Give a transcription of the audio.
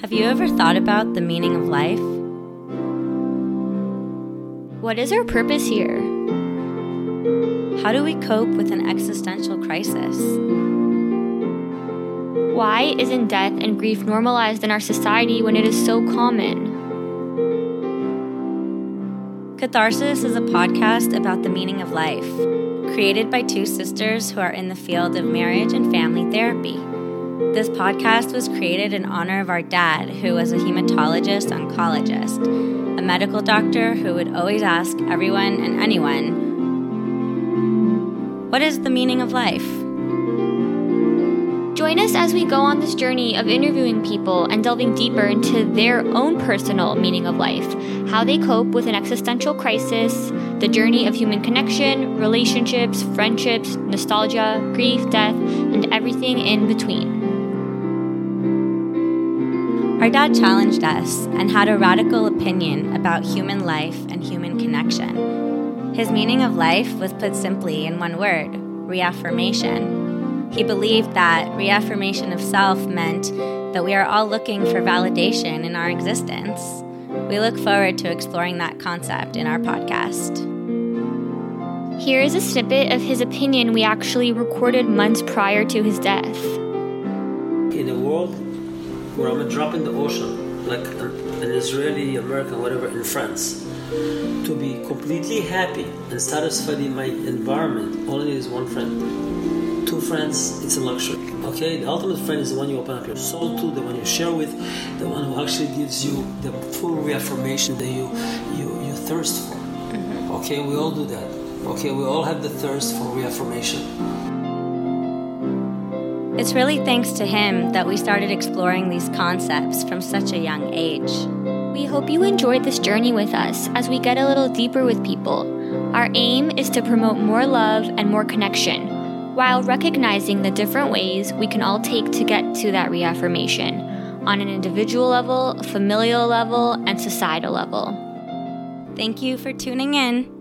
Have you ever thought about the meaning of life? What is our purpose here? How do we cope with an existential crisis? Why isn't death and grief normalized in our society when it is so common? Catharsis is a podcast about the meaning of life, created by two sisters who are in the field of marriage and family therapy. This podcast was created in honor of our dad, who was a hematologist oncologist, a medical doctor who would always ask everyone and anyone, What is the meaning of life? Join us as we go on this journey of interviewing people and delving deeper into their own personal meaning of life, how they cope with an existential crisis, the journey of human connection, relationships, friendships, nostalgia, grief, death, and everything in between. Our dad challenged us and had a radical opinion about human life and human connection. His meaning of life was put simply in one word reaffirmation. He believed that reaffirmation of self meant that we are all looking for validation in our existence. We look forward to exploring that concept in our podcast. Here is a snippet of his opinion we actually recorded months prior to his death. In a world where I'm a drop in the ocean, like an Israeli, American, whatever, in France. To be completely happy and satisfied in my environment, all I need is one friend. Two friends, it's a luxury. Okay, the ultimate friend is the one you open up your soul to, the one you share with, the one who actually gives you the full reaffirmation that you you, you thirst for. Mm-hmm. Okay, we all do that. Okay, we all have the thirst for reaffirmation. It's really thanks to him that we started exploring these concepts from such a young age. We hope you enjoyed this journey with us as we get a little deeper with people. Our aim is to promote more love and more connection, while recognizing the different ways we can all take to get to that reaffirmation on an individual level, familial level, and societal level. Thank you for tuning in.